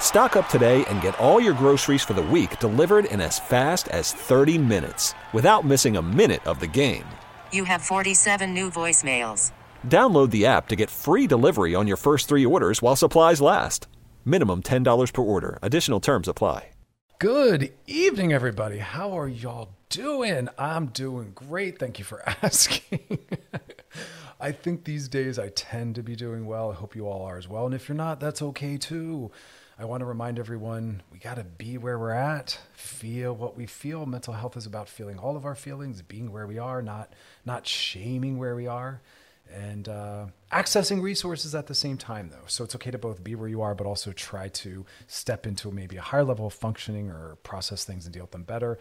Stock up today and get all your groceries for the week delivered in as fast as 30 minutes without missing a minute of the game. You have 47 new voicemails. Download the app to get free delivery on your first three orders while supplies last. Minimum $10 per order. Additional terms apply. Good evening, everybody. How are y'all doing? I'm doing great. Thank you for asking. I think these days I tend to be doing well. I hope you all are as well. And if you're not, that's okay too. I want to remind everyone we got to be where we're at, feel what we feel. Mental health is about feeling all of our feelings, being where we are, not not shaming where we are, and uh, accessing resources at the same time, though. So it's okay to both be where you are, but also try to step into maybe a higher level of functioning or process things and deal with them better.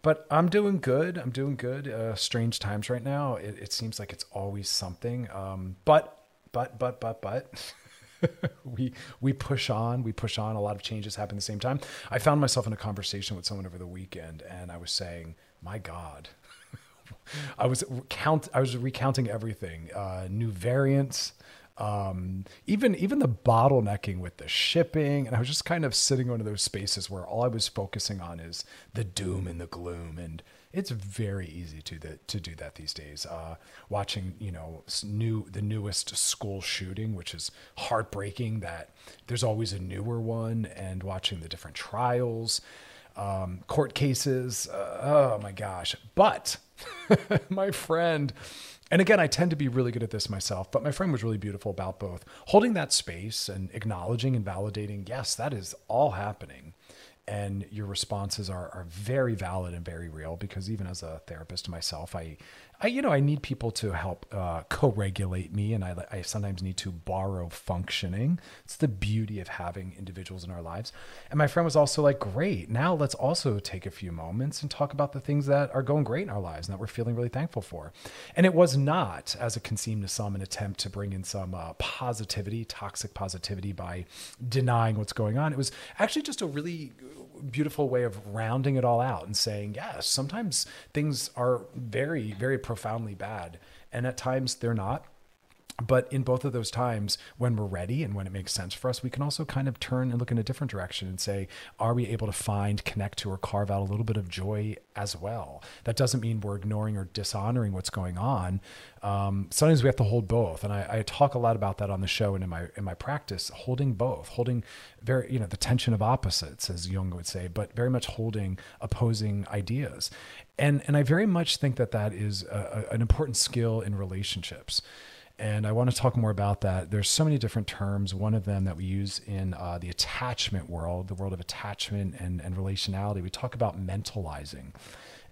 But I'm doing good. I'm doing good. Uh, strange times right now. It, it, seems like it's always something. Um, but but but but but. we we push on, we push on. A lot of changes happen at the same time. I found myself in a conversation with someone over the weekend, and I was saying, "My God." I was count. I was recounting everything. Uh, new variants, um, even even the bottlenecking with the shipping, and I was just kind of sitting in one of those spaces where all I was focusing on is the doom and the gloom, and it's very easy to the, to do that these days. Uh, watching, you know, new the newest school shooting, which is heartbreaking. That there's always a newer one, and watching the different trials, um, court cases. Uh, oh my gosh! But my friend. And again, I tend to be really good at this myself, but my friend was really beautiful about both holding that space and acknowledging and validating, yes, that is all happening and your responses are, are very valid and very real because even as a therapist myself i I, you know, I need people to help uh, co-regulate me, and I, I sometimes need to borrow functioning. It's the beauty of having individuals in our lives. And my friend was also like, "Great, now let's also take a few moments and talk about the things that are going great in our lives and that we're feeling really thankful for." And it was not, as it can seem to some, an attempt to bring in some uh, positivity, toxic positivity by denying what's going on. It was actually just a really beautiful way of rounding it all out and saying, yes, sometimes things are very, very profoundly bad. And at times they're not. But in both of those times, when we're ready and when it makes sense for us, we can also kind of turn and look in a different direction and say, are we able to find, connect to, or carve out a little bit of joy as well? That doesn't mean we're ignoring or dishonoring what's going on. Um, sometimes we have to hold both, and I, I, talk a lot about that on the show and in my in my practice, holding both, holding very you know the tension of opposites, as Jung would say, but very much holding opposing ideas, and and I very much think that that is a, a, an important skill in relationships and I want to talk more about that. There's so many different terms. One of them that we use in uh, the attachment world, the world of attachment and, and relationality, we talk about mentalizing.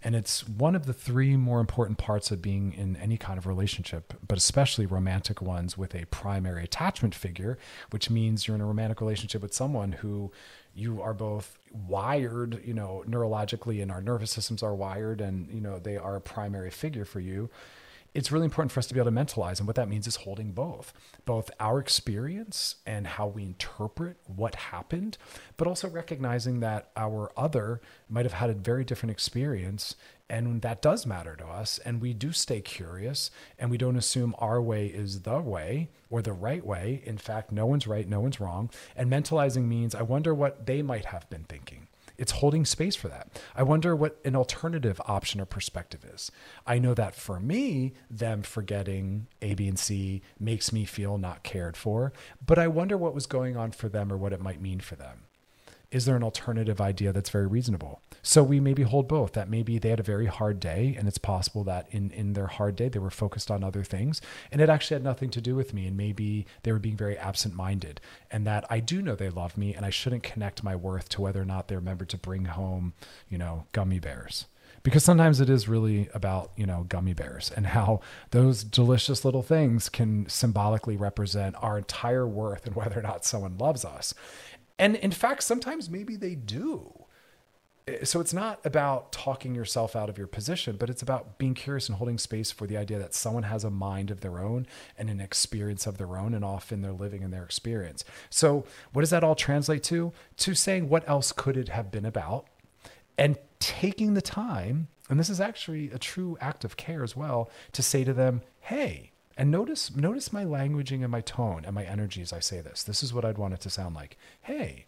And it's one of the three more important parts of being in any kind of relationship, but especially romantic ones with a primary attachment figure, which means you're in a romantic relationship with someone who you are both wired, you know, neurologically and our nervous systems are wired and, you know, they are a primary figure for you it's really important for us to be able to mentalize. And what that means is holding both, both our experience and how we interpret what happened, but also recognizing that our other might have had a very different experience. And that does matter to us. And we do stay curious and we don't assume our way is the way or the right way. In fact, no one's right, no one's wrong. And mentalizing means I wonder what they might have been thinking it's holding space for that. I wonder what an alternative option or perspective is. I know that for me, them forgetting A, B, and C makes me feel not cared for, but I wonder what was going on for them or what it might mean for them. Is there an alternative idea that's very reasonable? So we maybe hold both that maybe they had a very hard day and it's possible that in, in their hard day they were focused on other things and it actually had nothing to do with me and maybe they were being very absent minded and that I do know they love me and I shouldn't connect my worth to whether or not they're remembered to bring home, you know, gummy bears because sometimes it is really about you know gummy bears and how those delicious little things can symbolically represent our entire worth and whether or not someone loves us and in fact sometimes maybe they do. Eh, so it's not about talking yourself out of your position but it's about being curious and holding space for the idea that someone has a mind of their own and an experience of their own and often they're living in their experience. So what does that all translate to? To saying what else could it have been about? And taking the time, and this is actually a true act of care as well, to say to them, hey, and notice notice my languaging and my tone and my energy as I say this. This is what I'd want it to sound like. Hey,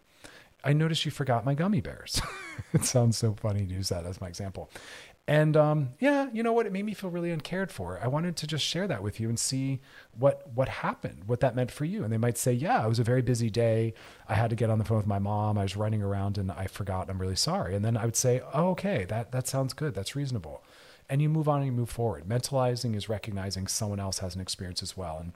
I noticed you forgot my gummy bears. it sounds so funny to use that as my example. And um, yeah, you know what? It made me feel really uncared for. I wanted to just share that with you and see what what happened, what that meant for you. And they might say, "Yeah, it was a very busy day. I had to get on the phone with my mom. I was running around and I forgot. I'm really sorry." And then I would say, "Oh, okay, that that sounds good. That's reasonable." And you move on and you move forward. Mentalizing is recognizing someone else has an experience as well, and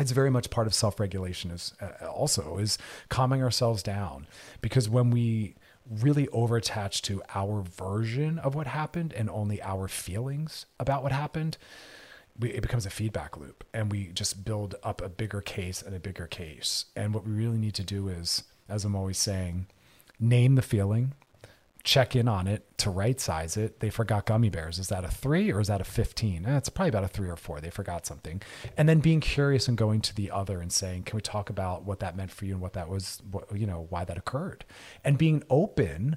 it's very much part of self-regulation. Is uh, also is calming ourselves down because when we really over attached to our version of what happened and only our feelings about what happened, we, it becomes a feedback loop and we just build up a bigger case and a bigger case. And what we really need to do is, as I'm always saying, name the feeling, check in on it to right size it. They forgot gummy bears. Is that a three or is that a 15? Eh, it's probably about a three or four. They forgot something. And then being curious and going to the other and saying, can we talk about what that meant for you and what that was, what, you know, why that occurred? And being open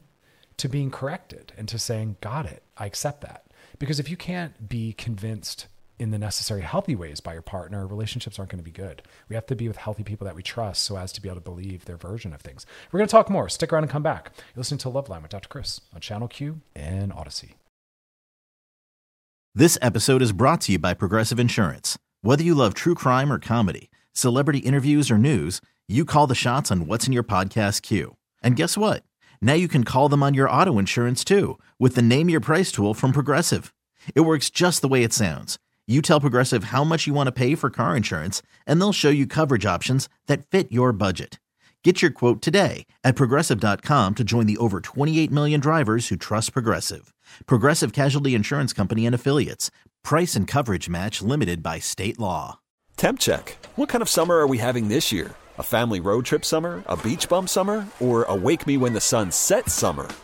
to being corrected and to saying, got it. I accept that. Because if you can't be convinced in the necessary healthy ways by your partner, relationships aren't going to be good. We have to be with healthy people that we trust so as to be able to believe their version of things. We're going to talk more. Stick around and come back. You're listening to Loveline with Dr. Chris on Channel Q and Audacy. This episode is brought to you by Progressive Insurance. Whether you love true crime or comedy, celebrity interviews or news, you call the shots on what's in your podcast queue. And guess what? Now you can call them on your auto insurance too with the Name Your Price tool from Progressive. It works just the way it sounds you tell Progressive how much you want to pay for car insurance, and they'll show you coverage options that fit your budget. Get your quote today at progressive.com to join the over 28 million drivers who trust Progressive. Progressive Casualty Insurance Company and Affiliates. Price and coverage match limited by state law. Temp check. What kind of summer are we having this year? A family road trip summer? A beach bum summer? Or a wake me when the sun sets summer?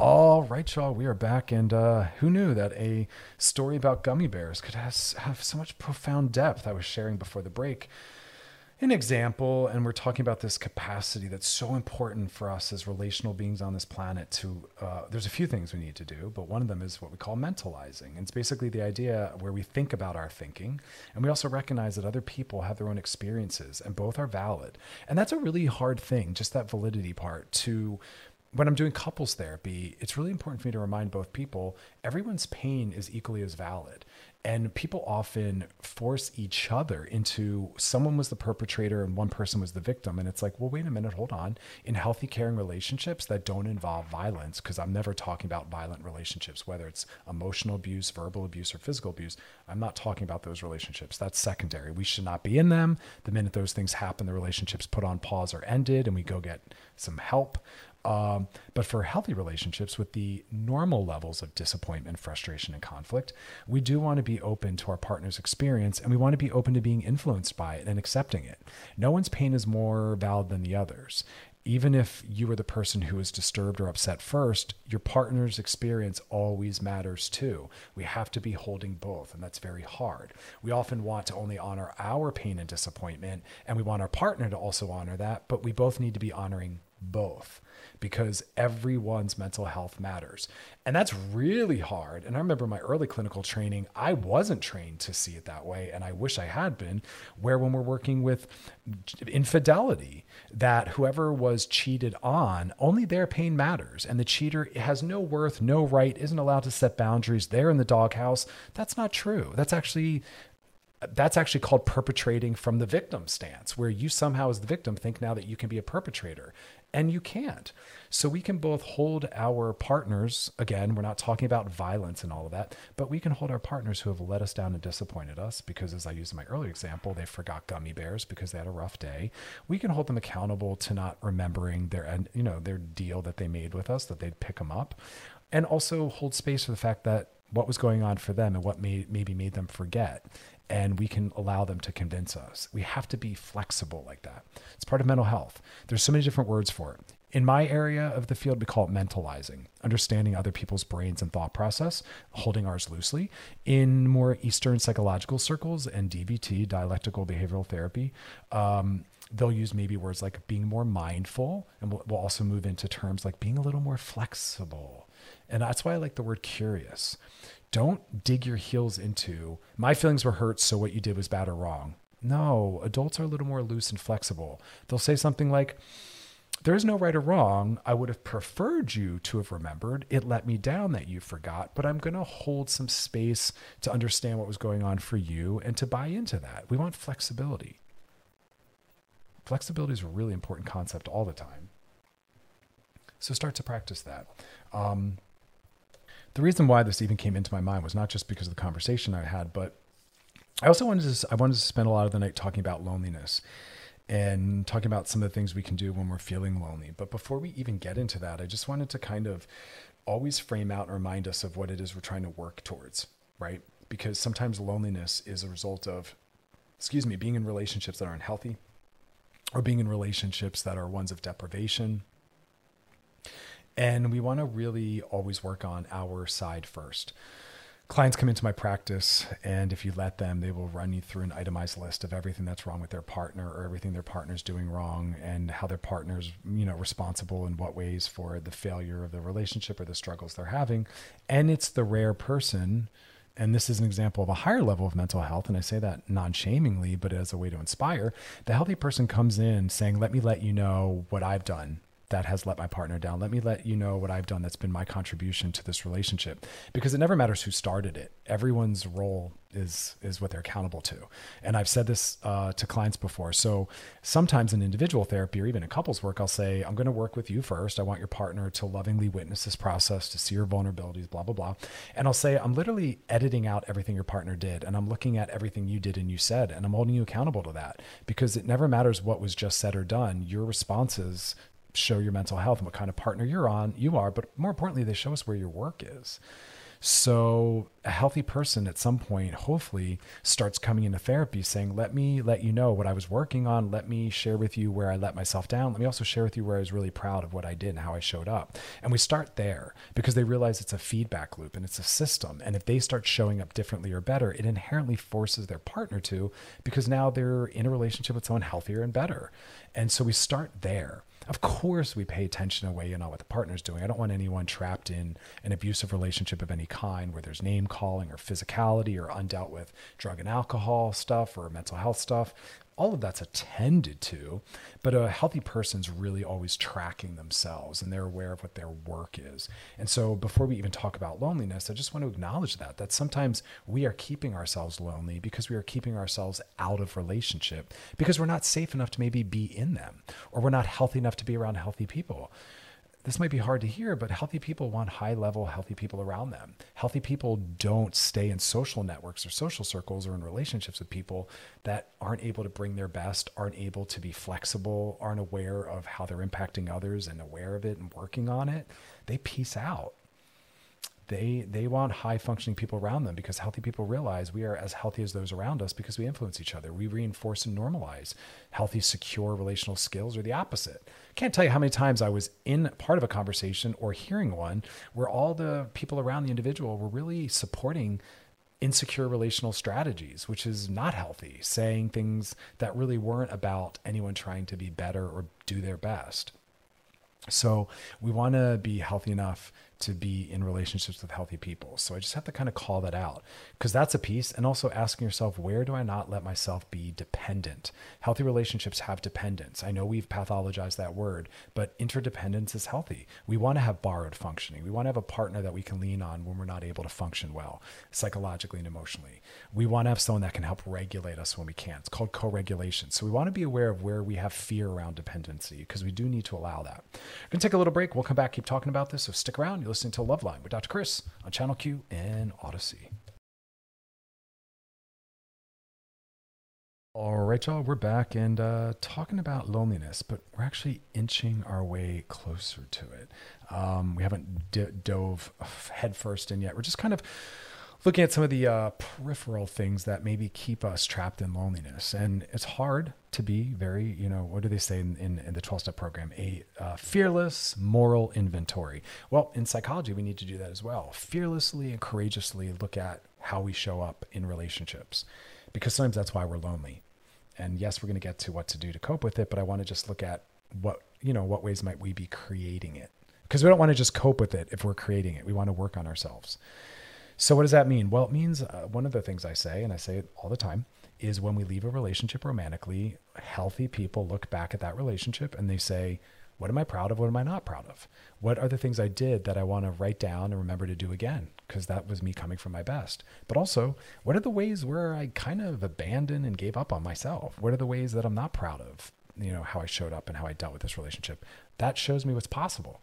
All right, y'all, we are back. And uh, who knew that a story about gummy bears could have, have so much profound depth? I was sharing before the break an example, and we're talking about this capacity that's so important for us as relational beings on this planet. To uh, there's a few things we need to do, but one of them is what we call mentalizing. It's basically the idea where we think about our thinking, and we also recognize that other people have their own experiences, and both are valid. And that's a really hard thing, just that validity part to when I'm doing couples therapy, it's really important for me to remind both people everyone's pain is equally as valid. And people often force each other into someone was the perpetrator and one person was the victim. And it's like, well, wait a minute, hold on. In healthy, caring relationships that don't involve violence, because I'm never talking about violent relationships, whether it's emotional abuse, verbal abuse, or physical abuse, I'm not talking about those relationships. That's secondary. We should not be in them. The minute those things happen, the relationship's put on pause or ended, and we go get some help. Um, but for healthy relationships with the normal levels of disappointment, frustration, and conflict, we do want to be open to our partner's experience and we want to be open to being influenced by it and accepting it. No one's pain is more valid than the others even if you are the person who is disturbed or upset first, your partner's experience always matters too. We have to be holding both, and that's very hard. We often want to only honor our pain and disappointment, and we want our partner to also honor that, but we both need to be honoring both because everyone's mental health matters. And that's really hard. And I remember my early clinical training, I wasn't trained to see it that way. And I wish I had been, where when we're working with infidelity, that whoever was cheated on, only their pain matters. And the cheater has no worth, no right, isn't allowed to set boundaries. They're in the doghouse. That's not true. That's actually that's actually called perpetrating from the victim stance, where you somehow, as the victim, think now that you can be a perpetrator and you can't. So we can both hold our partners, again, we're not talking about violence and all of that, but we can hold our partners who have let us down and disappointed us because, as I used in my earlier example, they forgot gummy bears because they had a rough day. We can hold them accountable to not remembering their, you know, their deal that they made with us, that they'd pick them up, and also hold space for the fact that what was going on for them and what may, maybe made them forget and we can allow them to convince us. We have to be flexible like that. It's part of mental health. There's so many different words for it. In my area of the field, we call it mentalizing, understanding other people's brains and thought process, holding ours loosely. In more Eastern psychological circles and DBT, dialectical behavioral therapy, um, they'll use maybe words like being more mindful, and we'll, we'll also move into terms like being a little more flexible. And that's why I like the word curious don't dig your heels into my feelings were hurt, so what you did was bad or wrong. No, adults are a little more loose and flexible. They'll say something like, there is no right or wrong. I would have preferred you to have remembered. It let me down that you forgot, but I'm going to hold some space to understand what was going on for you and to buy into that. We want flexibility. Flexibility is a really important concept all the time. So start to practice that. Um, the reason why this even came into my mind was not just because of the conversation I had, but I also wanted to I wanted to spend a lot of the night talking about loneliness and talking about some of the things we can do when we're feeling lonely. But before we even get into that, I just wanted to kind of always frame out and remind us of what it is we're trying to work towards, right? Because sometimes loneliness is a result of, excuse me, being in relationships that are unhealthy or being in relationships that are ones of deprivation and we want to really always work on our side first. Clients come into my practice, and if you let them, they will run you through an itemized list of everything that's wrong with their partner or everything their partner's doing wrong, and how their partner's, you know, responsible in what ways for the failure of the relationship or the struggles they're having. And it's the rare person and this is an example of a higher level of mental health and i say that non-shamingly but as a way to inspire the healthy person comes in saying let me let you know what i've done that has let my partner down. Let me let you know what I've done that's been my contribution to this relationship because it never matters who started it. Everyone's role is is what they're accountable to. And I've said this uh, to clients before. So sometimes in individual therapy or even in couples work, I'll say, I'm going to work with you first. I want your partner to lovingly witness this process, to see your vulnerabilities, blah, blah, blah. And I'll say, I'm literally editing out everything your partner did. And I'm looking at everything you did and you said. And I'm holding you accountable to that because it never matters what was just said or done. Your responses show your mental health and what kind of partner you're on, you are, but more importantly, they show us where your work is. So a healthy person at some point, hopefully, starts coming into therapy saying, Let me let you know what I was working on. Let me share with you where I let myself down. Let me also share with you where I was really proud of what I did and how I showed up. And we start there because they realize it's a feedback loop and it's a system. And if they start showing up differently or better, it inherently forces their partner to because now they're in a relationship with someone healthier and better. And so we start there. Of course, we pay attention to weigh in on what the partner's doing. I don't want anyone trapped in an abusive relationship of any kind where there's name calling or physicality or undealt with drug and alcohol stuff or mental health stuff all of that's attended to, but a healthy person's really always tracking themselves and they're aware of what their work is. And so before we even talk about loneliness, I just want to acknowledge that that sometimes we are keeping ourselves lonely because we are keeping ourselves out of relationship because we're not safe enough to maybe be in them or we're not healthy enough to be around healthy people this might be hard to hear, but healthy people want high level, healthy people around them. Healthy people don't stay in social networks or social circles or in relationships with people that aren't able to bring their best, aren't able to be flexible, aren't aware of how they're impacting others and aware of it and working on it. They peace out they they want high functioning people around them because healthy people realize we are as healthy as those around us because we influence each other we reinforce and normalize healthy secure relational skills or the opposite can't tell you how many times i was in part of a conversation or hearing one where all the people around the individual were really supporting insecure relational strategies which is not healthy saying things that really weren't about anyone trying to be better or do their best. So we want to be healthy enough to be in relationships with healthy people. So I just have to kind of call that out because that's a piece. And also asking yourself, where do I not let myself be dependent? Healthy relationships have dependence. I know we've pathologized that word, but interdependence is healthy. We want to have borrowed functioning. We want to have a partner that we can lean on when we're not able to function well, psychologically and emotionally. We want to have someone that can help regulate us when we can't. It's called co regulation. So we want to be aware of where we have fear around dependency because we do need to allow that. We're going to take a little break. We'll come back, keep talking about this. So stick around listening to Loveline with Dr. Chris on Channel Q and Audacy. All right, y'all, we're back and uh, talking about loneliness, but we're actually inching our way closer to it. Um, we haven't d- dove headfirst in yet. We're just kind of looking at some of the uh, peripheral things that maybe keep us trapped in loneliness. And it's hard to be very, you know, what do they say in, in, in the 12 step program? A uh, fearless moral inventory. Well, in psychology, we need to do that as well. Fearlessly and courageously look at how we show up in relationships because sometimes that's why we're lonely. And yes, we're going to get to what to do to cope with it, but I want to just look at what, you know, what ways might we be creating it? Because we don't want to just cope with it if we're creating it. We want to work on ourselves. So, what does that mean? Well, it means uh, one of the things I say, and I say it all the time, is when we leave a relationship romantically, healthy people look back at that relationship and they say, What am I proud of? What am I not proud of? What are the things I did that I want to write down and remember to do again? Because that was me coming from my best. But also, what are the ways where I kind of abandoned and gave up on myself? What are the ways that I'm not proud of? You know, how I showed up and how I dealt with this relationship. That shows me what's possible.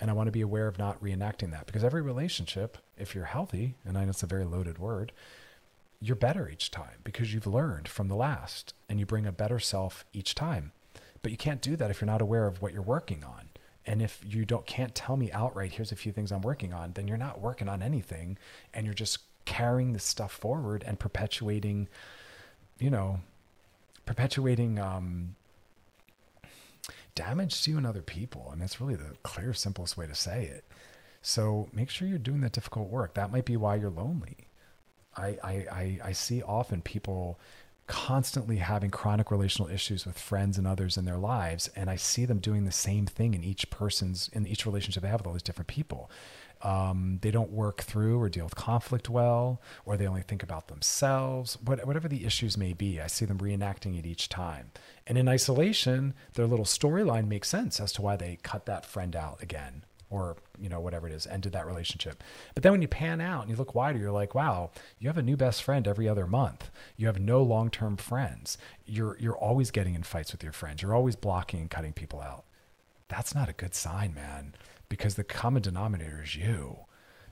And I want to be aware of not reenacting that because every relationship, if you're healthy, and I know it's a very loaded word, you're better each time because you've learned from the last and you bring a better self each time. But you can't do that if you're not aware of what you're working on. And if you don't can't tell me outright, here's a few things I'm working on, then you're not working on anything and you're just carrying this stuff forward and perpetuating, you know, perpetuating um, damage to you and other people. And that's really the clear, simplest way to say it. So make sure you're doing the difficult work. That might be why you're lonely. I, I, I, I see often people constantly having chronic relational issues with friends and others in their lives and i see them doing the same thing in each person's in each relationship they have with all these different people um, they don't work through or deal with conflict well, or they only think about themselves, what, whatever the issues may be. I see them reenacting it each time. And in isolation, their little storyline makes sense as to why they cut that friend out again or you know whatever it is ended that relationship. But then when you pan out and you look wider you're like wow you have a new best friend every other month. You have no long-term friends. You're you're always getting in fights with your friends. You're always blocking and cutting people out. That's not a good sign man because the common denominator is you.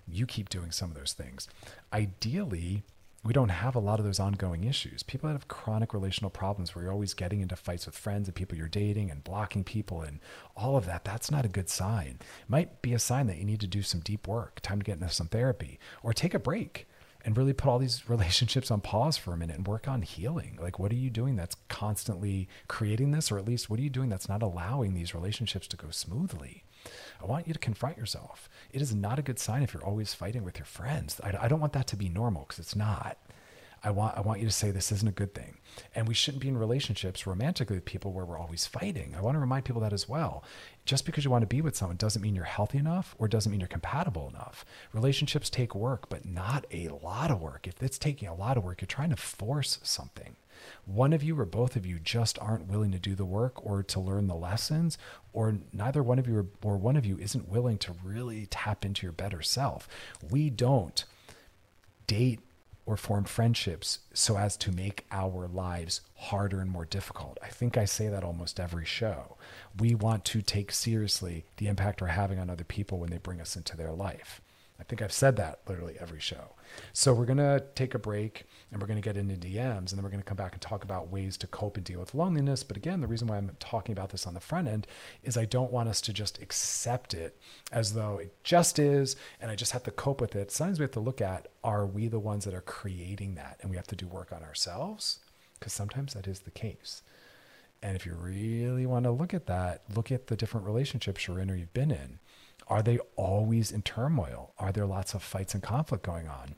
You keep doing some of those things. Ideally, we don't have a lot of those ongoing issues. People that have chronic relational problems where you're always getting into fights with friends and people you're dating and blocking people and all of that, that's not a good sign. It might be a sign that you need to do some deep work, time to get into some therapy, or take a break and really put all these relationships on pause for a minute and work on healing. Like, what are you doing that's constantly creating this, or at least what are you doing that's not allowing these relationships to go smoothly? I want you to confront yourself. It is not a good sign if you're always fighting with your friends. I, I don't want that to be normal because it's not. I want I want you to say this isn't a good thing. And we shouldn't be in relationships romantically with people where we're always fighting. I want to remind people that as well. Just because you want to be with someone doesn't mean you're healthy enough or doesn't mean you're compatible enough. Relationships take work, but not a lot of work. If it's taking a lot of work, you're trying to force something one of you or both of you just aren't willing to do the work or to learn the lessons, or neither one of you or, one of you isn't willing to really tap into your better self. We don't date or form friendships so as to make our lives harder and more difficult. I think I say that almost every show. We want to take seriously the impact we're having on other people when they bring us into their life. I think I've said that literally every show. So we're going to take a break and we're going to get into DMs and then we're going to come back and talk about ways to cope and deal with loneliness. But again, the reason why I'm talking about this on the front end is I don't want us to just accept it as though it just is and I just have to cope with it. Sometimes we have to look at are we the ones that are creating that and we have to do work on ourselves? Because sometimes that is the case. And if you really want to look at that, look at the different relationships you're in or you've been in. Are they always in turmoil? Are there lots of fights and conflict going on?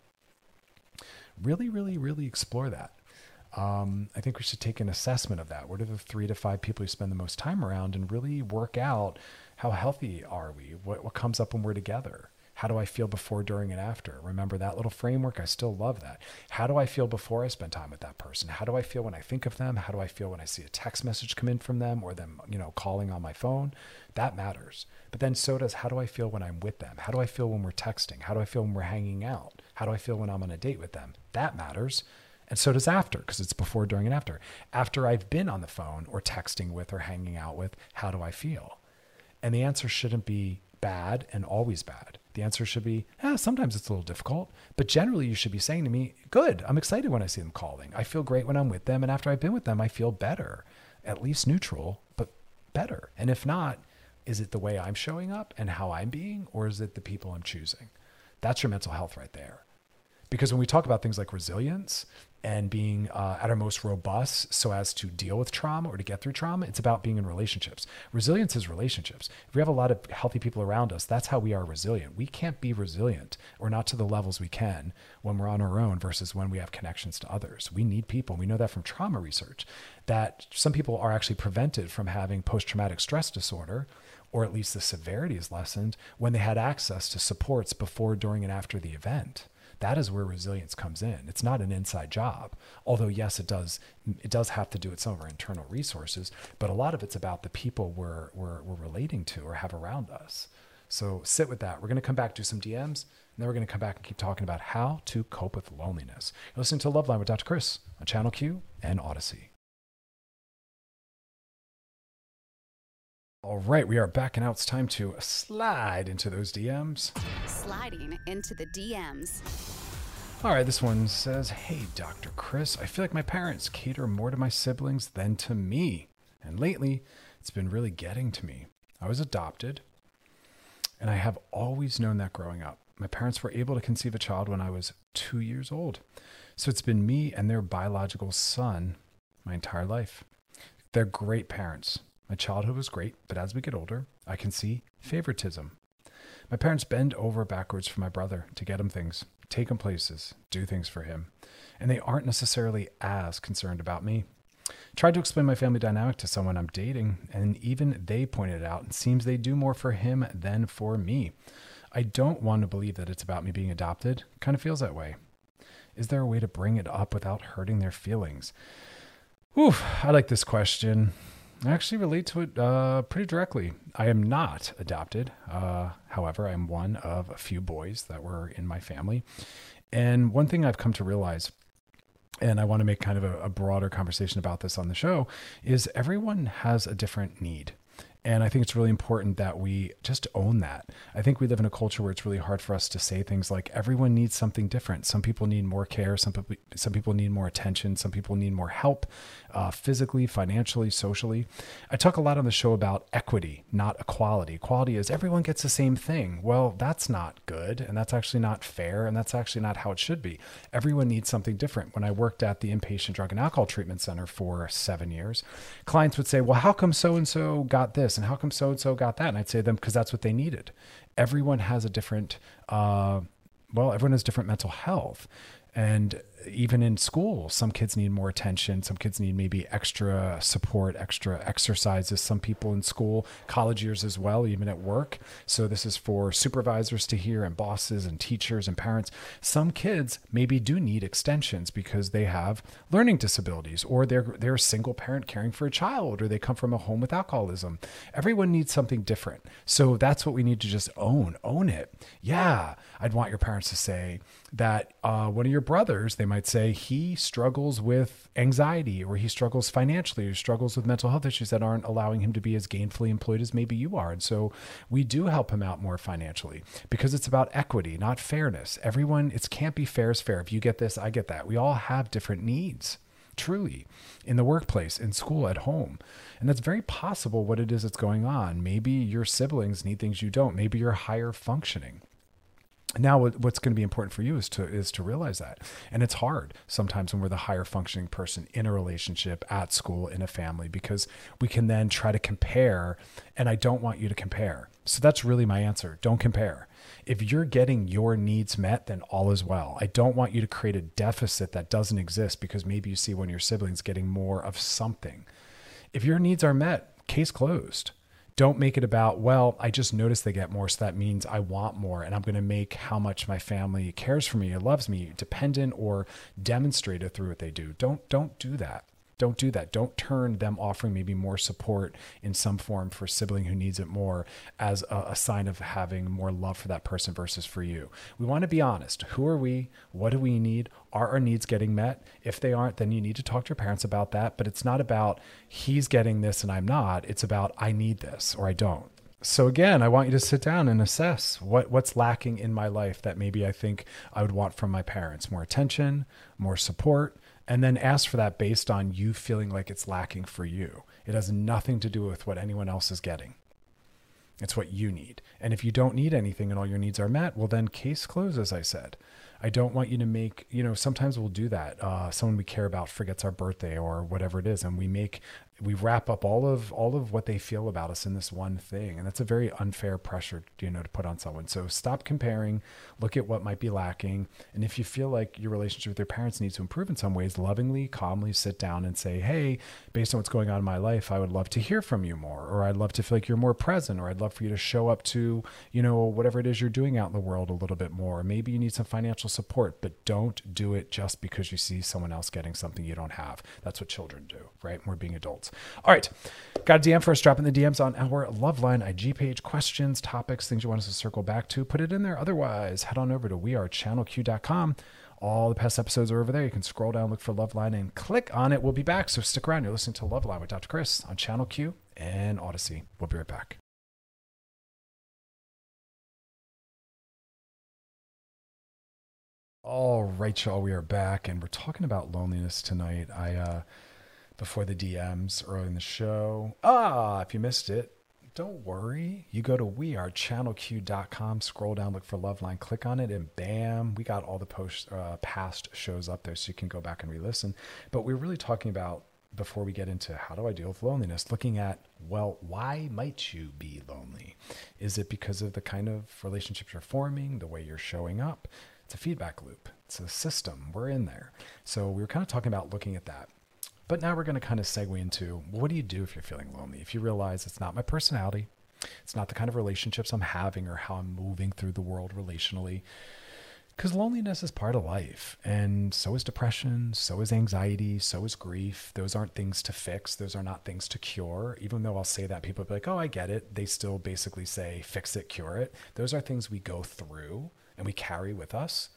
Really, really, really explore that. Um, I think we should take an assessment of that. What are the three to five people you spend the most time around and really work out how healthy are we? What, what comes up when we're together? How do I feel before, during, and after? Remember that little framework? I still love that. How do I feel before I spend time with that person? How do I feel when I think of them? How do I feel when I see a text message come in from them or them, you know, calling on my phone? That matters. But then so does how do I feel when I'm with them? How do I feel when we're texting? How do I feel when we're hanging out? How do I feel when I'm on a date with them? That matters. And so does after, because it's before, during, and after. After I've been on the phone or texting with or hanging out with, how do I feel? And the answer shouldn't be bad and always bad. The answer should be, eh, sometimes it's a little difficult, but generally you should be saying to me, good, I'm excited when I see them calling. I feel great when I'm with them. And after I've been with them, I feel better, at least neutral, but better. And if not, is it the way I'm showing up and how I'm being, or is it the people I'm choosing? That's your mental health right there. Because when we talk about things like resilience and being uh, at our most robust so as to deal with trauma or to get through trauma, it's about being in relationships. Resilience is relationships. If we have a lot of healthy people around us, that's how we are resilient. We can't be resilient or not to the levels we can when we're on our own versus when we have connections to others. We need people. We know that from trauma research that some people are actually prevented from having post traumatic stress disorder or at least the severity is lessened when they had access to supports before, during, and after the event. That is where resilience comes in. It's not an inside job, although yes, it does. It does have to do with some of our internal resources, but a lot of it's about the people we're we're, we're relating to or have around us. So sit with that. We're going to come back to some DMs, and then we're going to come back and keep talking about how to cope with loneliness. You're listening to Loveline with Dr. Chris on Channel Q and Audacy. All right, we are back, and now it's time to slide into those DMs. Sliding into the DMs. All right, this one says, Hey, Dr. Chris, I feel like my parents cater more to my siblings than to me. And lately, it's been really getting to me. I was adopted, and I have always known that growing up. My parents were able to conceive a child when I was two years old. So it's been me and their biological son my entire life. They're great parents. My childhood was great, but as we get older, I can see favoritism. My parents bend over backwards for my brother to get him things, take him places, do things for him, and they aren't necessarily as concerned about me. Tried to explain my family dynamic to someone I'm dating, and even they pointed it out. It seems they do more for him than for me. I don't want to believe that it's about me being adopted. Kind of feels that way. Is there a way to bring it up without hurting their feelings? Oof, I like this question. I actually relate to it uh, pretty directly. I am not adopted. Uh, however, I'm one of a few boys that were in my family. And one thing I've come to realize, and I want to make kind of a, a broader conversation about this on the show, is everyone has a different need. And I think it's really important that we just own that. I think we live in a culture where it's really hard for us to say things like everyone needs something different. Some people need more care. Some people, some people need more attention. Some people need more help, uh, physically, financially, socially. I talk a lot on the show about equity, not equality. Equality is everyone gets the same thing. Well, that's not good, and that's actually not fair, and that's actually not how it should be. Everyone needs something different. When I worked at the inpatient drug and alcohol treatment center for seven years, clients would say, "Well, how come so and so got this?" And how come so and so got that? And I'd say them because that's what they needed. Everyone has a different, uh, well, everyone has different mental health. And even in school, some kids need more attention. Some kids need maybe extra support, extra exercises. Some people in school, college years as well, even at work. So this is for supervisors to hear and bosses and teachers and parents. Some kids maybe do need extensions because they have learning disabilities or they're they're a single parent caring for a child or they come from a home with alcoholism. Everyone needs something different. So that's what we need to just own. Own it. Yeah I'd want your parents to say that uh, one of your brothers, they might say he struggles with anxiety or he struggles financially or struggles with mental health issues that aren't allowing him to be as gainfully employed as maybe you are. And so we do help him out more financially because it's about equity, not fairness. Everyone, it can't be fair is fair. If you get this, I get that. We all have different needs truly in the workplace, in school, at home. And that's very possible what it is that's going on. Maybe your siblings need things you don't. Maybe you're higher functioning. Now, what's going to be important for you is to is to realize that, and it's hard sometimes when we're the higher functioning person in a relationship, at school, in a family, because we can then try to compare, and I don't want you to compare. So that's really my answer. Don't compare. If you're getting your needs met, then all is well. I don't want you to create a deficit that doesn't exist because maybe you see one of your siblings getting more of something. If your needs are met, case closed. Don't make it about, well, I just noticed they get more, so that means I want more, and I'm going to make how much my family cares for me or loves me dependent or demonstrated through what they do. Don't don't do that. Don't do that. Don't turn them offering maybe more support in some form for a sibling who needs it more as a, a, sign of having more love for that person versus for you. We want to be honest. Who are we? What do we need? Are our needs getting met? If they aren't, then you need to talk to your parents about that. But it's not about he's getting this and I'm not. It's about I need this or I don't. So again, I want you to sit down and assess what what's lacking in my life that maybe I think I would want from my parents. More attention, more support, and then ask for that based on you feeling like it's lacking for you. It has nothing to do with what anyone else is getting. It's what you need. And if you don't need anything and all your needs are met, well, then case closed, as I said. I don't want you to make, you know, sometimes we'll do that. Uh, someone we care about forgets our birthday or whatever it is, and we make we wrap up all of all of what they feel about us in this one thing. And that's a very unfair pressure you know to put on someone. So stop comparing. Look at what might be lacking. And if you feel like your relationship with your parents needs to improve in some ways lovingly calmly sit down and say hey based on what's going on in my life i would love to hear from you more or i'd love to feel like you're more present or i'd love for you to show up to you know whatever it is you're doing out in the world a little bit more. Maybe you need some financial support but don't do it just because you see someone else getting something you don't have. That's what children do right? We're being adults all right. Got a DM for us. Drop in the DMs on our Loveline IG page. Questions, topics, things you want us to circle back to. Put it in there. Otherwise, head on over to wearechannelq.com. All the past episodes are over there. You can scroll down, look for Loveline, and click on it. We'll be back. So stick around. You're listening to Loveline with Dr. Chris on Channel Q and Audacy. We'll be right back. All right, y'all. We are back, and we're talking about loneliness tonight. I uh, before the DMs early in the show. Ah, if you missed it, don't worry. You go to wearechannelq.com, scroll down, look for Loveline, click on it, and bam, we got all the post uh, past shows up there so you can go back and re-listen. But we're really talking about before we get into how do I deal with loneliness, looking at, well, why might you be lonely? Is it because of the kind of relationships you're forming, the way you're showing up? It's a feedback loop. It's a system. We're in there. So we were kind of talking about looking at that. But now we're going to kind of segue into what do you do if you're feeling lonely? If you realize it's not my personality, it's not the kind of relationships I'm having or how I'm moving through the world relationally. Because loneliness is part of life, and so is depression, so is anxiety, so is grief. Those aren't things to fix, those are not things to cure. Even though I'll say that, people be like, oh, I get it. They still basically say, fix it, cure it. Those are things we go through and we carry with us.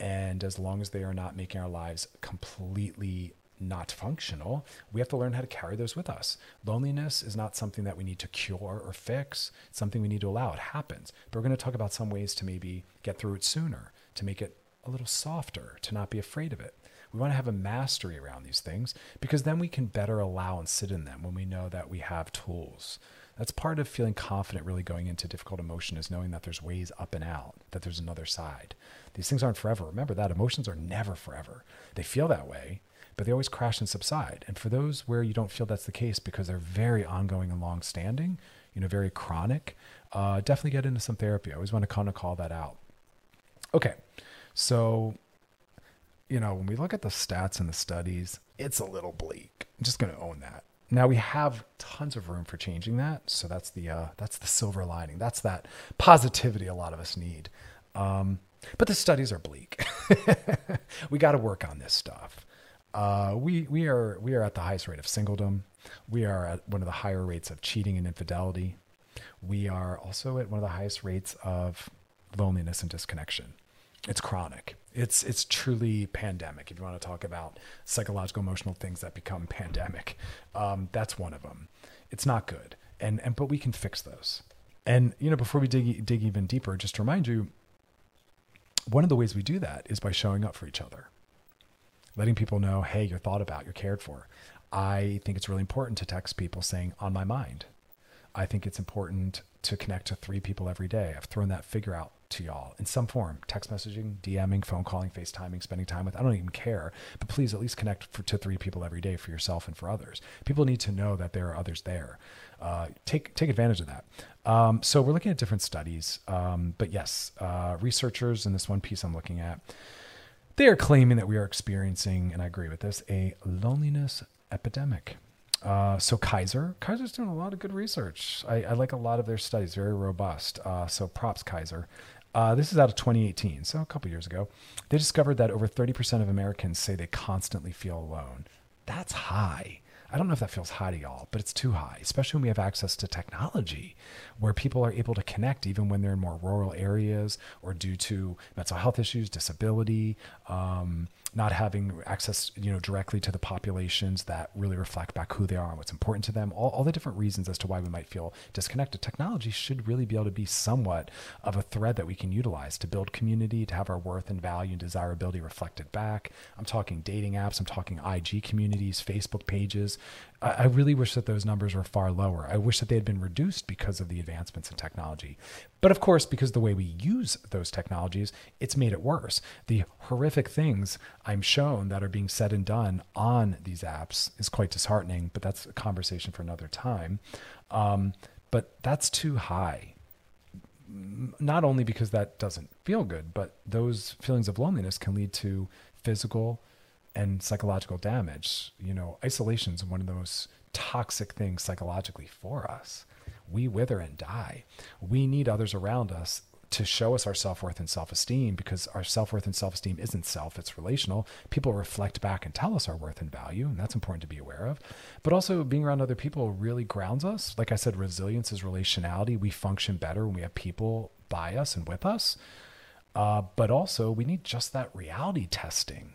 And as long as they are not making our lives completely not functional, we have to learn how to carry those with us. Loneliness is not something that we need to cure or fix, it's something we need to allow. It happens. But we're going to talk about some ways to maybe get through it sooner, to make it a little softer, to not be afraid of it. We want to have a mastery around these things because then we can better allow and sit in them when we know that we have tools. That's part of feeling confident really going into difficult emotion is knowing that there's ways up and out, that there's another side. These things aren't forever. Remember that emotions are never forever. They feel that way, but they always crash and subside. And for those where you don't feel that's the case because they're very ongoing and long standing, you know, very chronic, uh, definitely get into some therapy. I always want to kind of call that out. Okay. So, you know, when we look at the stats and the studies, it's a little bleak. I'm just going to own that. Now we have tons of room for changing that, so that's the uh, that's the silver lining. That's that positivity a lot of us need. Um, but the studies are bleak. we got to work on this stuff. Uh, we we are we are at the highest rate of singledom. We are at one of the higher rates of cheating and infidelity. We are also at one of the highest rates of loneliness and disconnection. It's chronic. It's it's truly pandemic. If you want to talk about psychological, emotional things that become pandemic, um, that's one of them. It's not good, and and but we can fix those. And you know, before we dig dig even deeper, just to remind you, one of the ways we do that is by showing up for each other, letting people know, hey, you're thought about, you're cared for. I think it's really important to text people saying, on my mind. I think it's important to connect to three people every day. I've thrown that figure out to y'all in some form text messaging, DMing, phone calling, FaceTiming, spending time with. I don't even care, but please at least connect for, to three people every day for yourself and for others. People need to know that there are others there. Uh, take, take advantage of that. Um, so we're looking at different studies, um, but yes, uh, researchers in this one piece I'm looking at, they are claiming that we are experiencing, and I agree with this, a loneliness epidemic. Uh, so Kaiser, Kaiser's doing a lot of good research. I, I like a lot of their studies, very robust. Uh, so props Kaiser. Uh, this is out of 2018, so a couple years ago. They discovered that over 30% of Americans say they constantly feel alone. That's high. I don't know if that feels high to y'all, but it's too high, especially when we have access to technology where people are able to connect even when they're in more rural areas or due to mental health issues, disability, um, not having access, you know, directly to the populations that really reflect back who they are and what's important to them. All, all the different reasons as to why we might feel disconnected. Technology should really be able to be somewhat of a thread that we can utilize to build community, to have our worth and value and desirability reflected back. I'm talking dating apps. I'm talking IG communities, Facebook pages. I, I really wish that those numbers were far lower. I wish that they had been reduced because of the advancements in technology. But of course, because the way we use those technologies, it's made it worse. The horrific things I'm shown that are being said and done on these apps is quite disheartening, but that's a conversation for another time. Um, but that's too high. Not only because that doesn't feel good, but those feelings of loneliness can lead to physical and psychological damage. You know, isolation is one of the most toxic things psychologically for us we wither and die. We need others around us to show us our self worth and self esteem because our self worth and self esteem isn't self, it's relational. People reflect back and tell us our worth and value, and that's important to be aware of. But also, being around other people really grounds us. Like I said, resilience is relationality. We function better when we have people by us and with us. Uh, but also, we need just that reality testing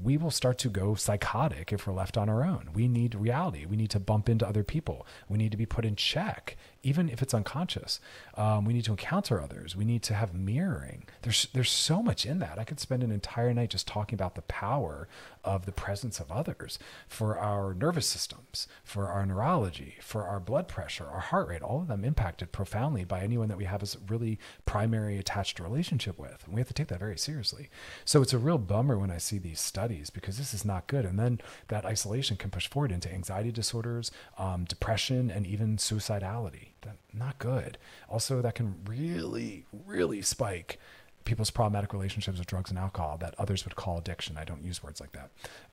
we will start to go psychotic if we're left on our own. We need reality. We need to bump into other people. We need to be put in check, even if it's unconscious. Um, we need to encounter others. We need to have mirroring. There's there's so much in that. I could spend an entire night just talking about the power of the presence of others for our nervous systems, for our neurology, for our blood pressure, our heart rate. All of them impacted profoundly by anyone that we have a really primary attached relationship with. And we have to take that very seriously. So it's a real bummer when I see these studies because this is not good. And then that isolation can push forward into anxiety disorders, um, depression, and even suicidality. That not good. Also, that can really, really spike people's problematic relationships with drugs and alcohol that others would call addiction. I don't use words like that.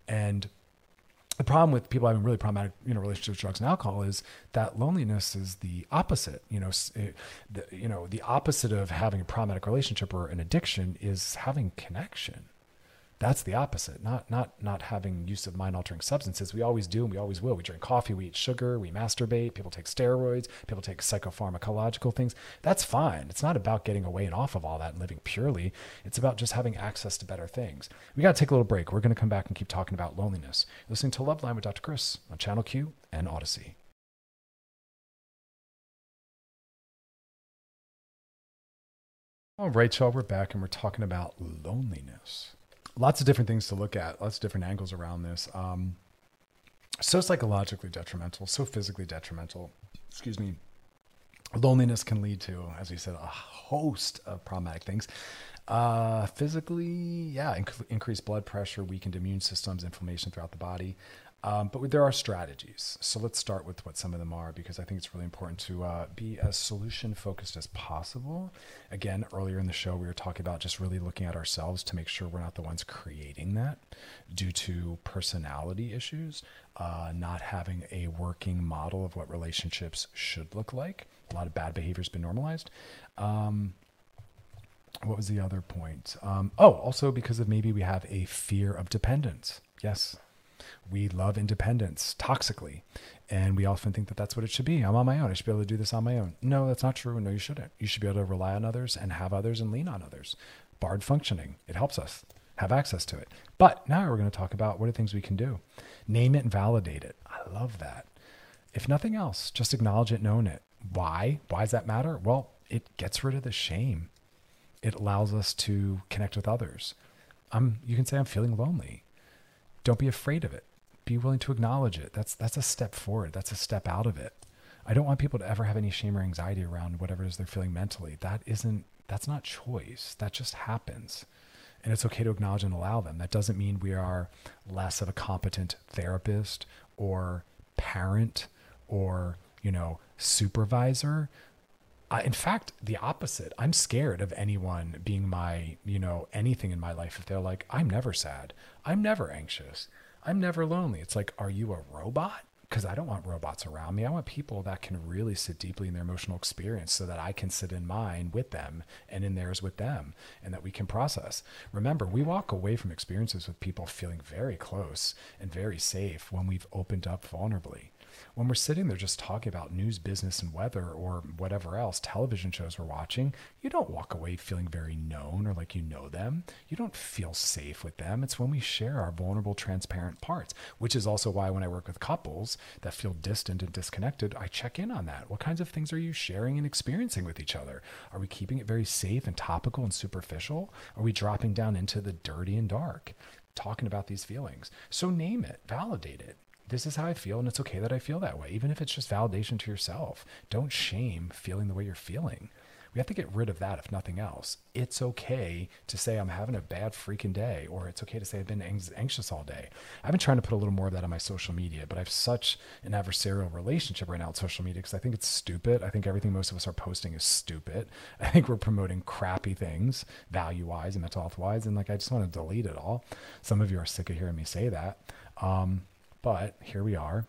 And the problem with people having really problematic, you know, relationships with drugs and alcohol is that loneliness is the opposite. You know, eh, the, you know, the opposite of having a problematic relationship or an addiction is having connection that's the opposite. Not not not having use of mind altering substances. We always do and we always will. We drink coffee we eat sugar we masturbate people take steroids people take psychopharmacological things. That's fine. It's not about getting away and off of all that and living purely. It's about just having access to better things. We got to take a little break. We're going to come back and keep talking about loneliness. Listening to loveline with dr chris on channel q and Audacy. All right y'all we're back and we're talking about loneliness lots of different things to look at, lots of different angles around this. Um, so psychologically detrimental, so physically detrimental. Excuse me. Loneliness can lead to, as we said, a host of problematic things. Uh, physically, yeah, inc- increased blood pressure, weakened immune systems, inflammation throughout the body. Um, but there are strategies. So let's start with what some of them are because I think it's really important to uh, be as solution focused as possible. Again, earlier in the show, we were talking about just really looking at ourselves to make sure we're not the ones creating that due to personality issues, uh, not having a working model of what relationships should look like. A lot of bad behavior has been normalized. Um, what was the other point? Um, oh, also because of maybe we have a fear of dependence. Yes, We love independence toxically. And we often think that that's what it should be. I'm on my own. I should be able to do this on my own. No, that's not true. No, you shouldn't. You should be able to rely on others and have others and lean on others. Barred functioning, it helps us have access to it. But now we're going to talk about what are things we can do. Name it and validate it. I love that. If nothing else, just acknowledge it, known it. Why? Why does that matter? Well, it gets rid of the shame. It allows us to connect with others. I'm you can say I'm feeling lonely. Don't be afraid of it. Be willing to acknowledge it. That's that's a step forward. That's a step out of it. I don't want people to ever have any shame or anxiety around whatever it is they're feeling mentally. That isn't that's not choice. That just happens. And it's okay to acknowledge and allow them. That doesn't mean we are less of a competent therapist or parent or, you know, supervisor. Uh, in fact, the opposite. I'm scared of anyone being my, you know, anything in my life if they're like, I'm never sad. I'm never anxious. I'm never lonely. It's like, are you a robot? Because I don't want robots around me. I want people that can really sit deeply in their emotional experience so that I can sit in mine with them and in theirs with them and that we can process. Remember, we walk away from experiences with people feeling very close and very safe when we've opened up vulnerably when we're sitting there just talking about news, business, and weather or whatever else, television shows we're watching, you don't walk away feeling very known or like you know them. You don't feel safe with them. It's when we share our vulnerable, transparent parts, which is also why when I work with couples that feel distant and disconnected, I check in on that. What kinds of things are you sharing and experiencing with each other? Are we keeping it very safe and topical and superficial? Are we dropping down into the dirty and dark? Talking about these feelings. So name it, validate it this is how I feel, and it's okay that I feel that way, even if it's just validation to yourself. Don't shame feeling the way you're feeling. We have to get rid of that, if nothing else. It's okay to say I'm having a bad freaking day, or it's okay to say I've been anxious all day. I've been trying to put a little more of that on my social media, but I have such an adversarial relationship right now with social media because I think it's stupid. I think everything most of us are posting is stupid. I think we're promoting crappy things, value wise and mental health wise, and like I just want to delete it all. Some of you are sick of hearing me say that. Um, but here we are.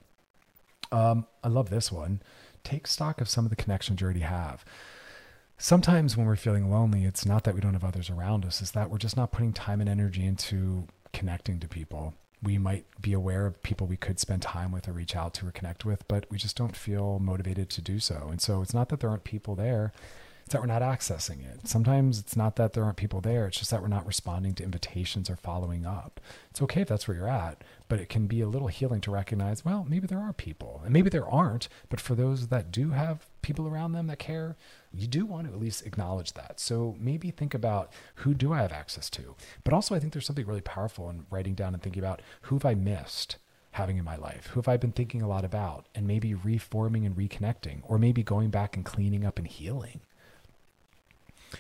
Um, I love this one. Take stock of some of the connections you already have. Sometimes when we're feeling lonely, it's not that we don't have others around us, it's that we're just not putting time and energy into connecting to people. We might be aware of people we could spend time with or reach out to or connect with, but we just don't feel motivated to do so. And so it's not that there aren't people there, it's that we're not accessing it. Sometimes it's not that there aren't people there, it's just that we're not responding to invitations or following up. It's okay if that's where you're at, but it can be a little healing to recognize, well, maybe there are people, and maybe there aren't, but for those that do have people around them that care, you do want to at least acknowledge that. So maybe think about who do I have access to? But also, I think there's something really powerful in writing down and thinking about who have I missed? having in my life? Who have I been thinking a lot about? And maybe reforming and reconnecting, or maybe going back and cleaning up and healing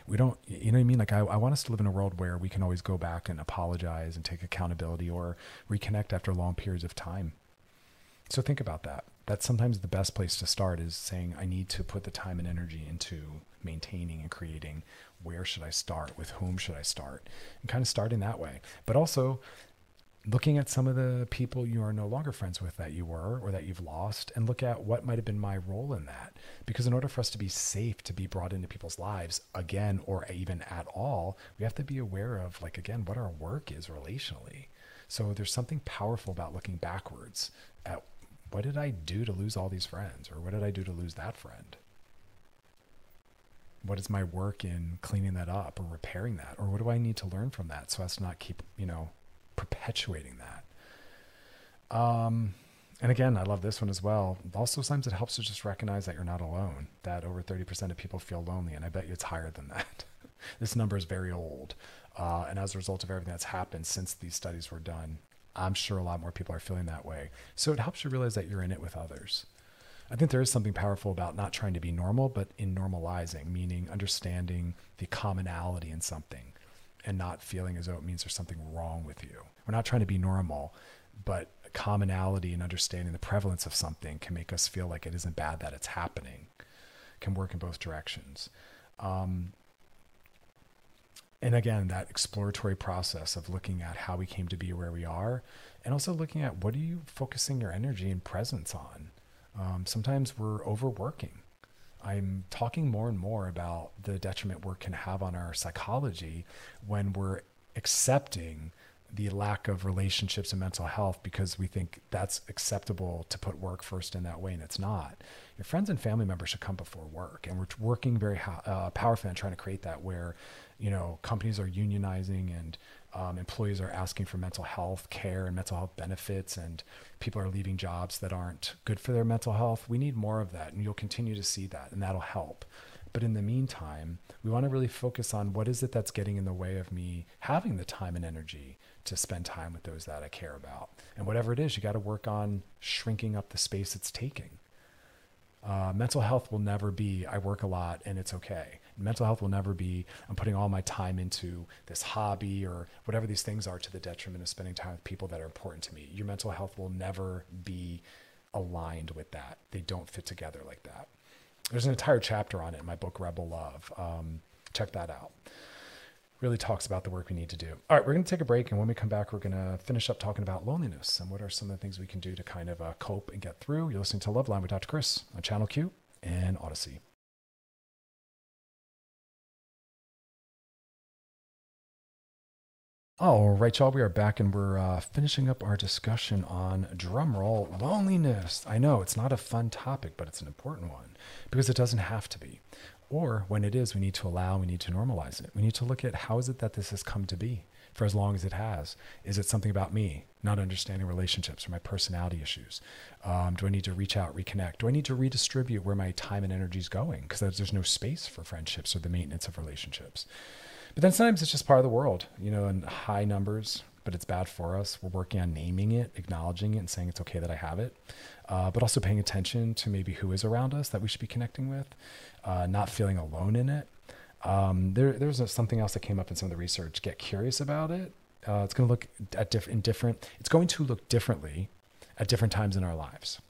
we don't you know what i mean? Like I, I want us to live in a world where we can always go back and apologize and take accountability or reconnect after long periods of time. So think about that. That's sometimes the best place to start is saying i need to put the time and energy into maintaining and creating. Where should i start? With whom should i start? And kind of starting that way. But also looking at some of the people you are no longer friends with that you were or that you've lost and look at what might have been my role in that. Because in order for us to be safe to be brought into people's lives again or even at all we have to be aware of like again what our work is relationally. So there's something powerful about looking backwards at what did i do to lose all these friends or what did i do to lose that friend? What is my work in cleaning that up or repairing that? Or what do i need to learn from that so as to not keep you know perpetuating that. Um, and again, I love this one as well. Also, sometimes it helps to just recognize that you're not alone, that over 30% of people feel lonely. And I bet you it's higher than that. this number is very old. Uh, and as a result of everything that's happened since these studies were done, I'm sure a lot more people are feeling that way. So it helps you realize that you're in it with others. I think there is something powerful about not trying to be normal, but in normalizing, meaning understanding the commonality in something and not feeling as though it means there's something wrong with you. We're not trying to be normal, but commonality and understanding the prevalence of something can make us feel like it isn't bad that it's happening. Can work in both directions. Um, and again, that exploratory process of looking at how we came to be where we are, and also looking at what are you focusing your energy and presence on. Um, sometimes we're overworking I'm talking more and more about the detriment work can have on our psychology when we're accepting the lack of relationships and mental health because we think that's acceptable to put work first in that way, and it's not. Your friends and family members should come before work, and we're working very uh, powerfully on trying to create that where, you know, companies are unionizing and um, employees are asking for mental health care and mental health benefits, and people are leaving jobs that aren't good for their mental health. We need more of that, and you'll continue to see that, and that'll help. But in the meantime, we want to really focus on what is it that's getting in the way of me having the time and energy to spend time with those that I care about. And whatever it is, you got to work on shrinking up the space it's taking. Uh, mental health will never be, I work a lot and it's okay. Mental health will never be, I'm putting all my time into this hobby or whatever these things are to the detriment of spending time with people that are important to me. Your mental health will never be aligned with that. They don't fit together like that. There's an entire chapter on it in my book, Rebel Love. Um, check that out. Really talks about the work we need to do. All right, we're going to take a break. And when we come back, we're going to finish up talking about loneliness and what are some of the things we can do to kind of uh, cope and get through. You're listening to Loveline with Dr. Chris on Channel Q and Audacy. All right, y'all, we are back and we're uh, finishing up our discussion on drumroll loneliness. I know it's not a fun topic, but it's an important one because it doesn't have to be. Or when it is, we need to allow, we need to normalize it. We need to look at how is it that this has come to be for as long as it has? Is it something about me, not understanding relationships or my personality issues? Um, do I need to reach out, reconnect? Do I need to redistribute where my time and energy is going? Because there's no space for friendships or the maintenance of relationships. But then sometimes it's just part of the world, you know, in high numbers, but it's bad for us. We're working on naming it, acknowledging it, and saying it's okay that I have it, uh, but also paying attention to maybe who is around us that we should be connecting with, uh, not feeling alone in it. Um, there, there's something else that came up in some of the research. Get curious about it. Uh, it's going to look at diff- in different. It's going to look differently at different times in our lives.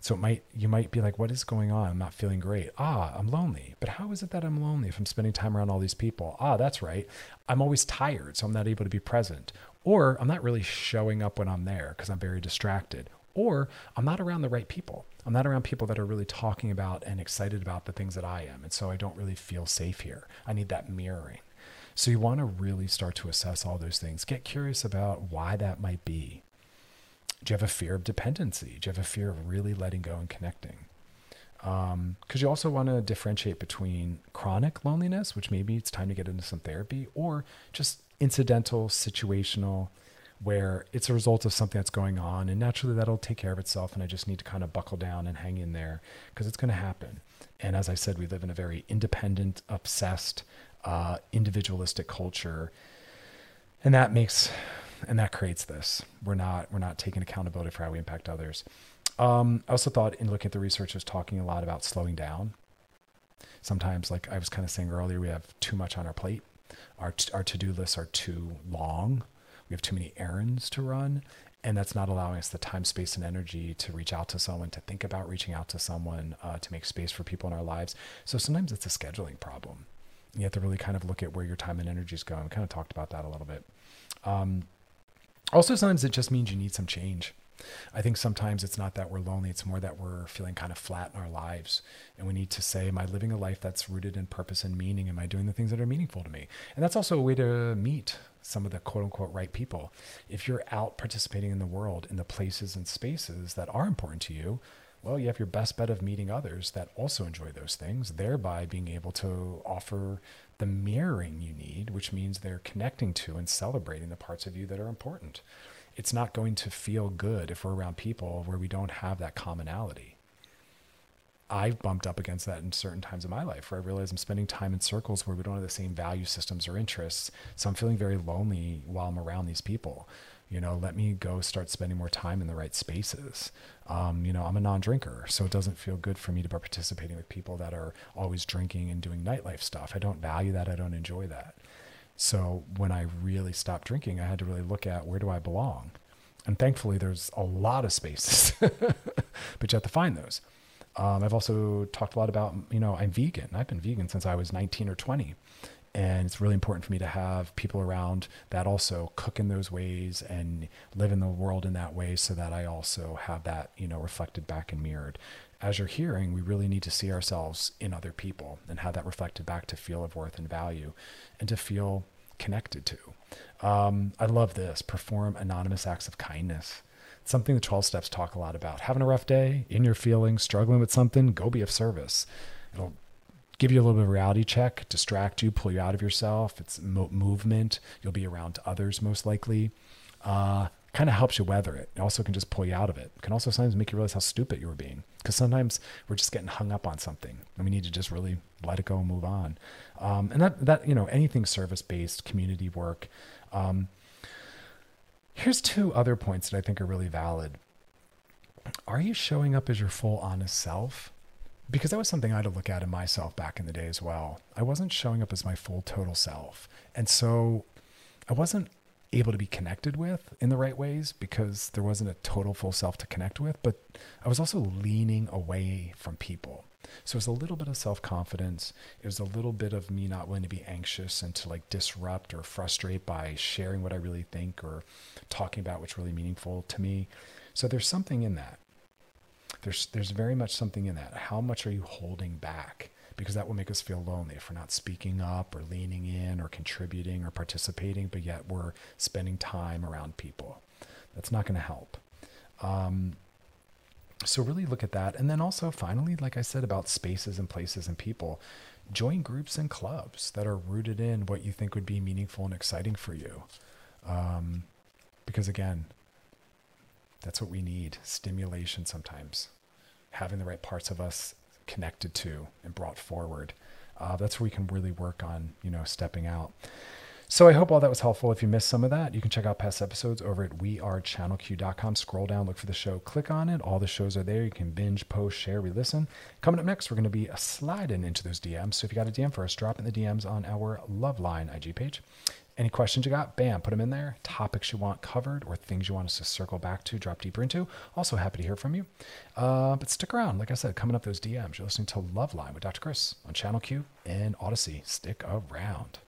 So it might you might be like, what is going on? I'm not feeling great. Ah, I'm lonely. But how is it that I'm lonely if I'm spending time around all these people? Ah, that's right. I'm always tired, so I'm not able to be present. Or I'm not really showing up when I'm there because I'm very distracted. Or I'm not around the right people. I'm not around people that are really talking about and excited about the things that I am. And so I don't really feel safe here. I need that mirroring. So you want to really start to assess all those things. Get curious about why that might be. Do you have a fear of dependency? Do you have a fear of really letting go and connecting? Because um, you also want to differentiate between chronic loneliness, which maybe it's time to get into some therapy, or just incidental, situational, where it's a result of something that's going on and naturally that'll take care of itself. And I just need to kind of buckle down and hang in there because it's going to happen. And as I said, we live in a very independent, obsessed, uh, individualistic culture. And that makes and that creates this. We're not we're not taking accountability for how we impact others. Um, I also thought in looking at the research, was talking a lot about slowing down. Sometimes, like I was kind of saying earlier, we have too much on our plate. Our our to do lists are too long. We have too many errands to run, and that's not allowing us the time, space, and energy to reach out to someone, to think about reaching out to someone, uh, to make space for people in our lives. So sometimes it's a scheduling problem. You have to really kind of look at where your time and energy is going. We kind of talked about that a little bit. Um, also, sometimes it just means you need some change. I think sometimes it's not that we're lonely, it's more that we're feeling kind of flat in our lives. And we need to say, Am I living a life that's rooted in purpose and meaning? Am I doing the things that are meaningful to me? And that's also a way to meet some of the quote unquote right people. If you're out participating in the world, in the places and spaces that are important to you, well, you have your best bet of meeting others that also enjoy those things, thereby being able to offer the mirroring you need, which means they're connecting to and celebrating the parts of you that are important. It's not going to feel good if we're around people where we don't have that commonality. I've bumped up against that in certain times of my life where I realize I'm spending time in circles where we don't have the same value systems or interests. So I'm feeling very lonely while I'm around these people you know let me go start spending more time in the right spaces. Um, you know i'm a non-drinker so it doesn't feel good for me to be participating with people that are always drinking and doing nightlife stuff. I don't value that. I don't enjoy that. So when i really stopped drinking i had to really look at where do i belong? And thankfully there's a lot of spaces but you have to find those. Um, i've also talked a lot about you know i'm vegan. I've been vegan since i was 19 or 20 and it's really important for me to have people around that also cook in those ways and live in the world in that way so that I also have that, you know, reflected back and mirrored. As you're hearing, we really need to see ourselves in other people and have that reflected back to feel of worth and value and to feel connected to. Um, I love this perform anonymous acts of kindness. Something the 12 steps talk a lot about. Having a rough day, in your feelings, struggling with something, go be of service. It'll give you a little bit of reality check, distract you, pull you out of yourself. It's mo- movement. You'll be around others most likely. Uh, kind of helps you weather it. It also can just pull you out of it. it can also sometimes make you realize how stupid you were being. Because sometimes we're just getting hung up on something and we need to just really let it go and move on. Um, and that, that, you know, anything service based, community work. Um, here's two other points that I think are really valid. Are you showing up as your full honest self? Because that was something I had to look at in myself back in the day as well. I wasn't showing up as my full total self. And so I wasn't able to be connected with in the right ways because there wasn't a total full self to connect with, but I was also leaning away from people. So it was a little bit of self confidence. It was a little bit of me not willing to be anxious and to like disrupt or frustrate by sharing what I really think or talking about what's really meaningful to me. So there's something in that. There's there's very much something in that. How much are you holding back? Because that will make us feel lonely if we're not speaking up or leaning in or contributing or participating, but yet we're spending time around people. That's not going to help. Um, so really look at that, and then also finally, like I said about spaces and places and people, join groups and clubs that are rooted in what you think would be meaningful and exciting for you. Um, because again, that's what we need stimulation sometimes, having the right parts of us connected to and brought forward. Uh, that's where we can really work on, you know, stepping out. So I hope all that was helpful. If you missed some of that, you can check out past episodes over at wearechannelq.com. Scroll down, look for the show, click on it. All the shows are there. You can binge, post, share, re-listen. Coming up next, we're going to be sliding into those DMs. So if you got a DM for us, drop in the DMs on our Loveline IG page. Any questions you got, bam, put them in there. Topics you want covered or things you want us to circle back to, drop deeper into. Also happy to hear from you. Uh, but stick around. Like I said, coming up those DMs. You're listening to Love Loveline with Dr. Chris on Channel Q and Audacy. Stick around.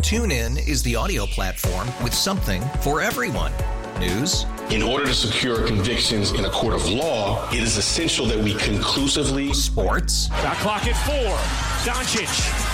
TuneIn is the audio platform with something for everyone. News. In order to secure convictions in a court of law, it is essential that we conclusively. Sports. Got clock at four. Doncic.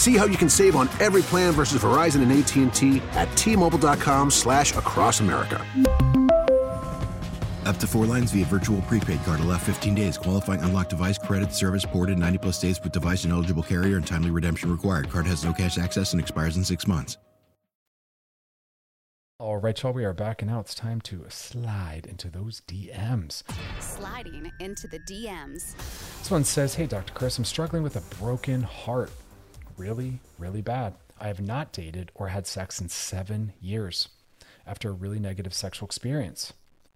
See how you can save on every plan versus Verizon and AT&T at tmobile.com slash across America. Up to four lines via virtual prepaid card. Allow 15 days. Qualifying unlocked device credit service ported 90 plus days with device and eligible carrier and timely redemption required. Card has no cash access and expires in six months. All right, y'all, we are back, and now it's time to slide into those DMs. Sliding into the DMs. This one says, Hey, Dr. Chris, I'm struggling with a broken heart really, really bad. I have not dated or had sex in seven years after a really negative sexual experience.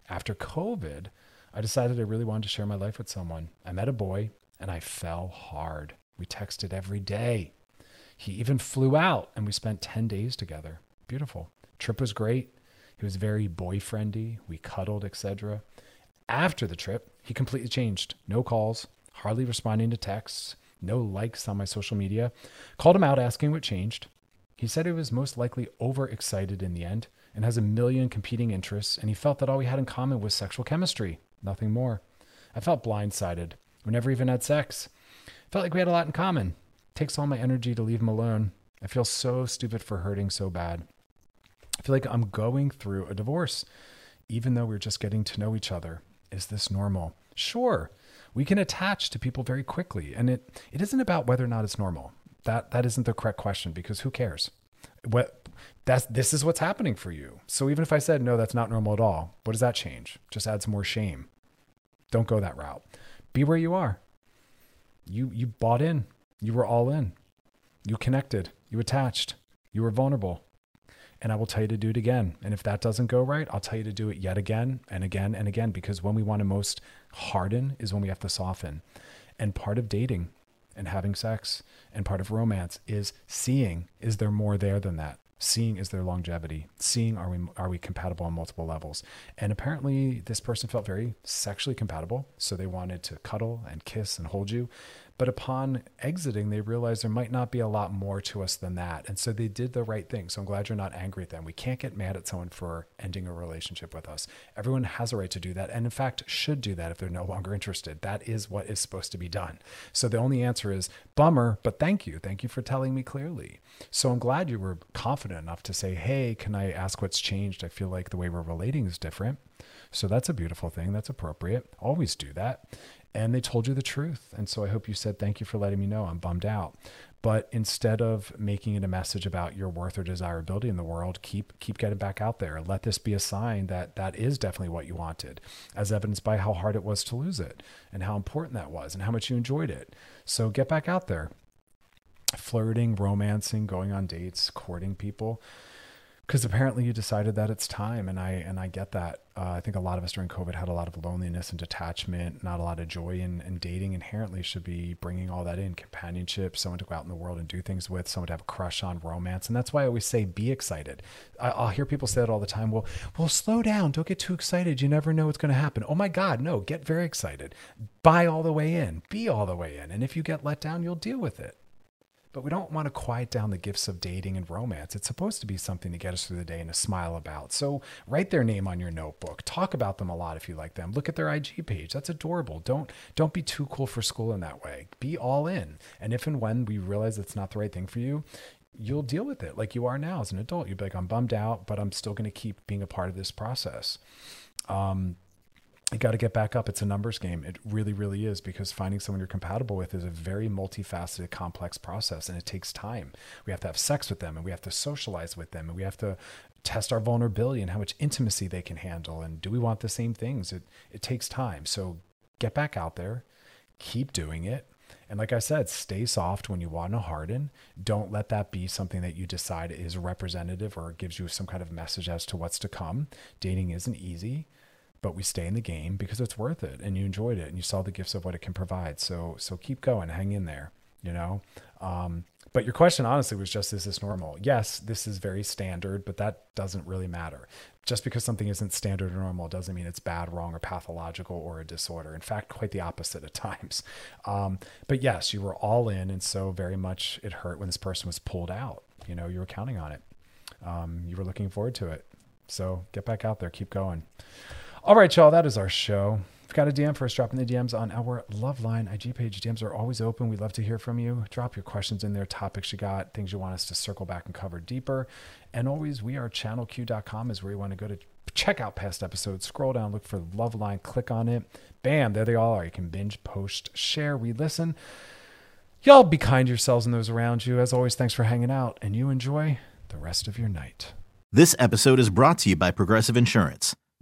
After COVID, I decided I really wanted to share my life with someone. I met a boy and I fell hard. We texted every day. He even flew out and we spent 10 days together. Beautiful. Trip was great. He was very boyfriendy. We cuddled, etc. After the trip, he completely changed. No calls, hardly responding to texts no likes on my social media. Called him out asking what changed. He said he was most likely overexcited in the end and has a million competing interests, and he felt that all we had in common was sexual chemistry, nothing more. I felt blindsided. We never even had sex. Felt like we had a lot in common. Takes all my energy to leave him alone. I feel so stupid for hurting so bad. I feel like I'm going through a divorce, even though we're just getting to know each other. Is this normal? Sure we can attach to people very quickly. And it, it isn't about whether or not it's normal. That, that isn't the correct question because who cares? What, that's, this is what's happening for you. So even if I said, no, that's not normal at all, what does that change? Just adds more shame. Don't go that route. Be where you are. You, you bought in. You were all in. You connected. You attached. You were vulnerable and I will tell you to do it again. And if that doesn't go right, I'll tell you to do it yet again and again and again because when we want to most harden is when we have to soften. And part of dating and having sex and part of romance is seeing is there more there than that seeing is there longevity seeing are we are we compatible on multiple levels and apparently this person felt very sexually compatible so they wanted to cuddle and kiss and hold you but upon exiting, they realized there might not be a lot more to us than that. And so they did the right thing. So I'm glad you're not angry at them. We can't get mad at someone for ending a relationship with us. Everyone has a right to do that. And in fact, should do that if they're no longer interested. That is what is supposed to be done. So the only answer is bummer, but thank you. Thank you for telling me clearly. So I'm glad you were confident enough to say, hey, can I ask what's changed? I feel like the way we're relating is different. So that's a beautiful thing. That's appropriate. Always do that and they told you the truth. And so I hope you said, Thank you for letting me know. I'm bummed out. But instead of making it a message about your worth or desirability in the world, keep keep getting back out there. Let this be a sign that that is definitely what you wanted, as evidenced by how hard it was to lose it and how important that was and how much you enjoyed it. So get back out there. Flirting, romancing, going on dates, courting people because apparently you decided that it's time and i and i get that. Uh, i think a lot of us during covid had a lot of loneliness and detachment not a lot of joy and, and dating inherently should be bringing all that in companionship someone to go out in the world and do things with someone to have a crush on romance and that's why i always say be excited. I, i'll hear people say that all the time well well slow down don't get too excited you never know what's going to happen. Oh my god no get very excited. Buy all the way in be all the way in and if you get let down you'll deal with it but we don't want to quiet down the gifts of dating and romance. It's supposed to be something to get us through the day and to smile about. So write their name on your notebook. Talk about them a lot if you like them. Look at their IG page. That's adorable. Don't don't be too cool for school in that way. Be all in. And if and when we realize it's not the right thing for you, you'll deal with it like you are now as an adult. You'd be like, I'm bummed out, but I'm still going to keep being a part of this process. Um, you got to get back up. It's a numbers game. It really, really is because finding someone you're compatible with is a very multifaceted, complex process and it takes time. We have to have sex with them and we have to socialize with them and we have to test our vulnerability and how much intimacy they can handle. And do we want the same things? It, it takes time. So get back out there, keep doing it. And like I said, stay soft when you want to harden. Don't let that be something that you decide is representative or gives you some kind of message as to what's to come. Dating isn't easy but we stay in the game because it's worth it and you enjoyed it and you saw the gifts of what it can provide. So so keep going, hang in there, you know. Um, but your question honestly was just is this normal? Yes, this is very standard, but that doesn't really matter. Just because something isn't standard or normal doesn't mean it's bad, wrong, or pathological or a disorder. In fact, quite the opposite at times. Um, but yes, you were all in, and so very much it hurt when this person was pulled out. You know, you were counting on it. Um, you were looking forward to it. So get back out there, keep going. All right, y'all, that is our show. If you've got a DM for us, drop in the DMs on our Loveline IG page. DMs are always open. We'd love to hear from you. Drop your questions in there, topics you got, things you want us to circle back and cover deeper. And always, we are channelq.com is where you want to go to check out past episodes. Scroll down, look for Loveline, click on it. Bam, there they all are. You can binge, post, share, re listen. Y'all be kind to yourselves and those around you. As always, thanks for hanging out, and you enjoy the rest of your night. This episode is brought to you by Progressive Insurance.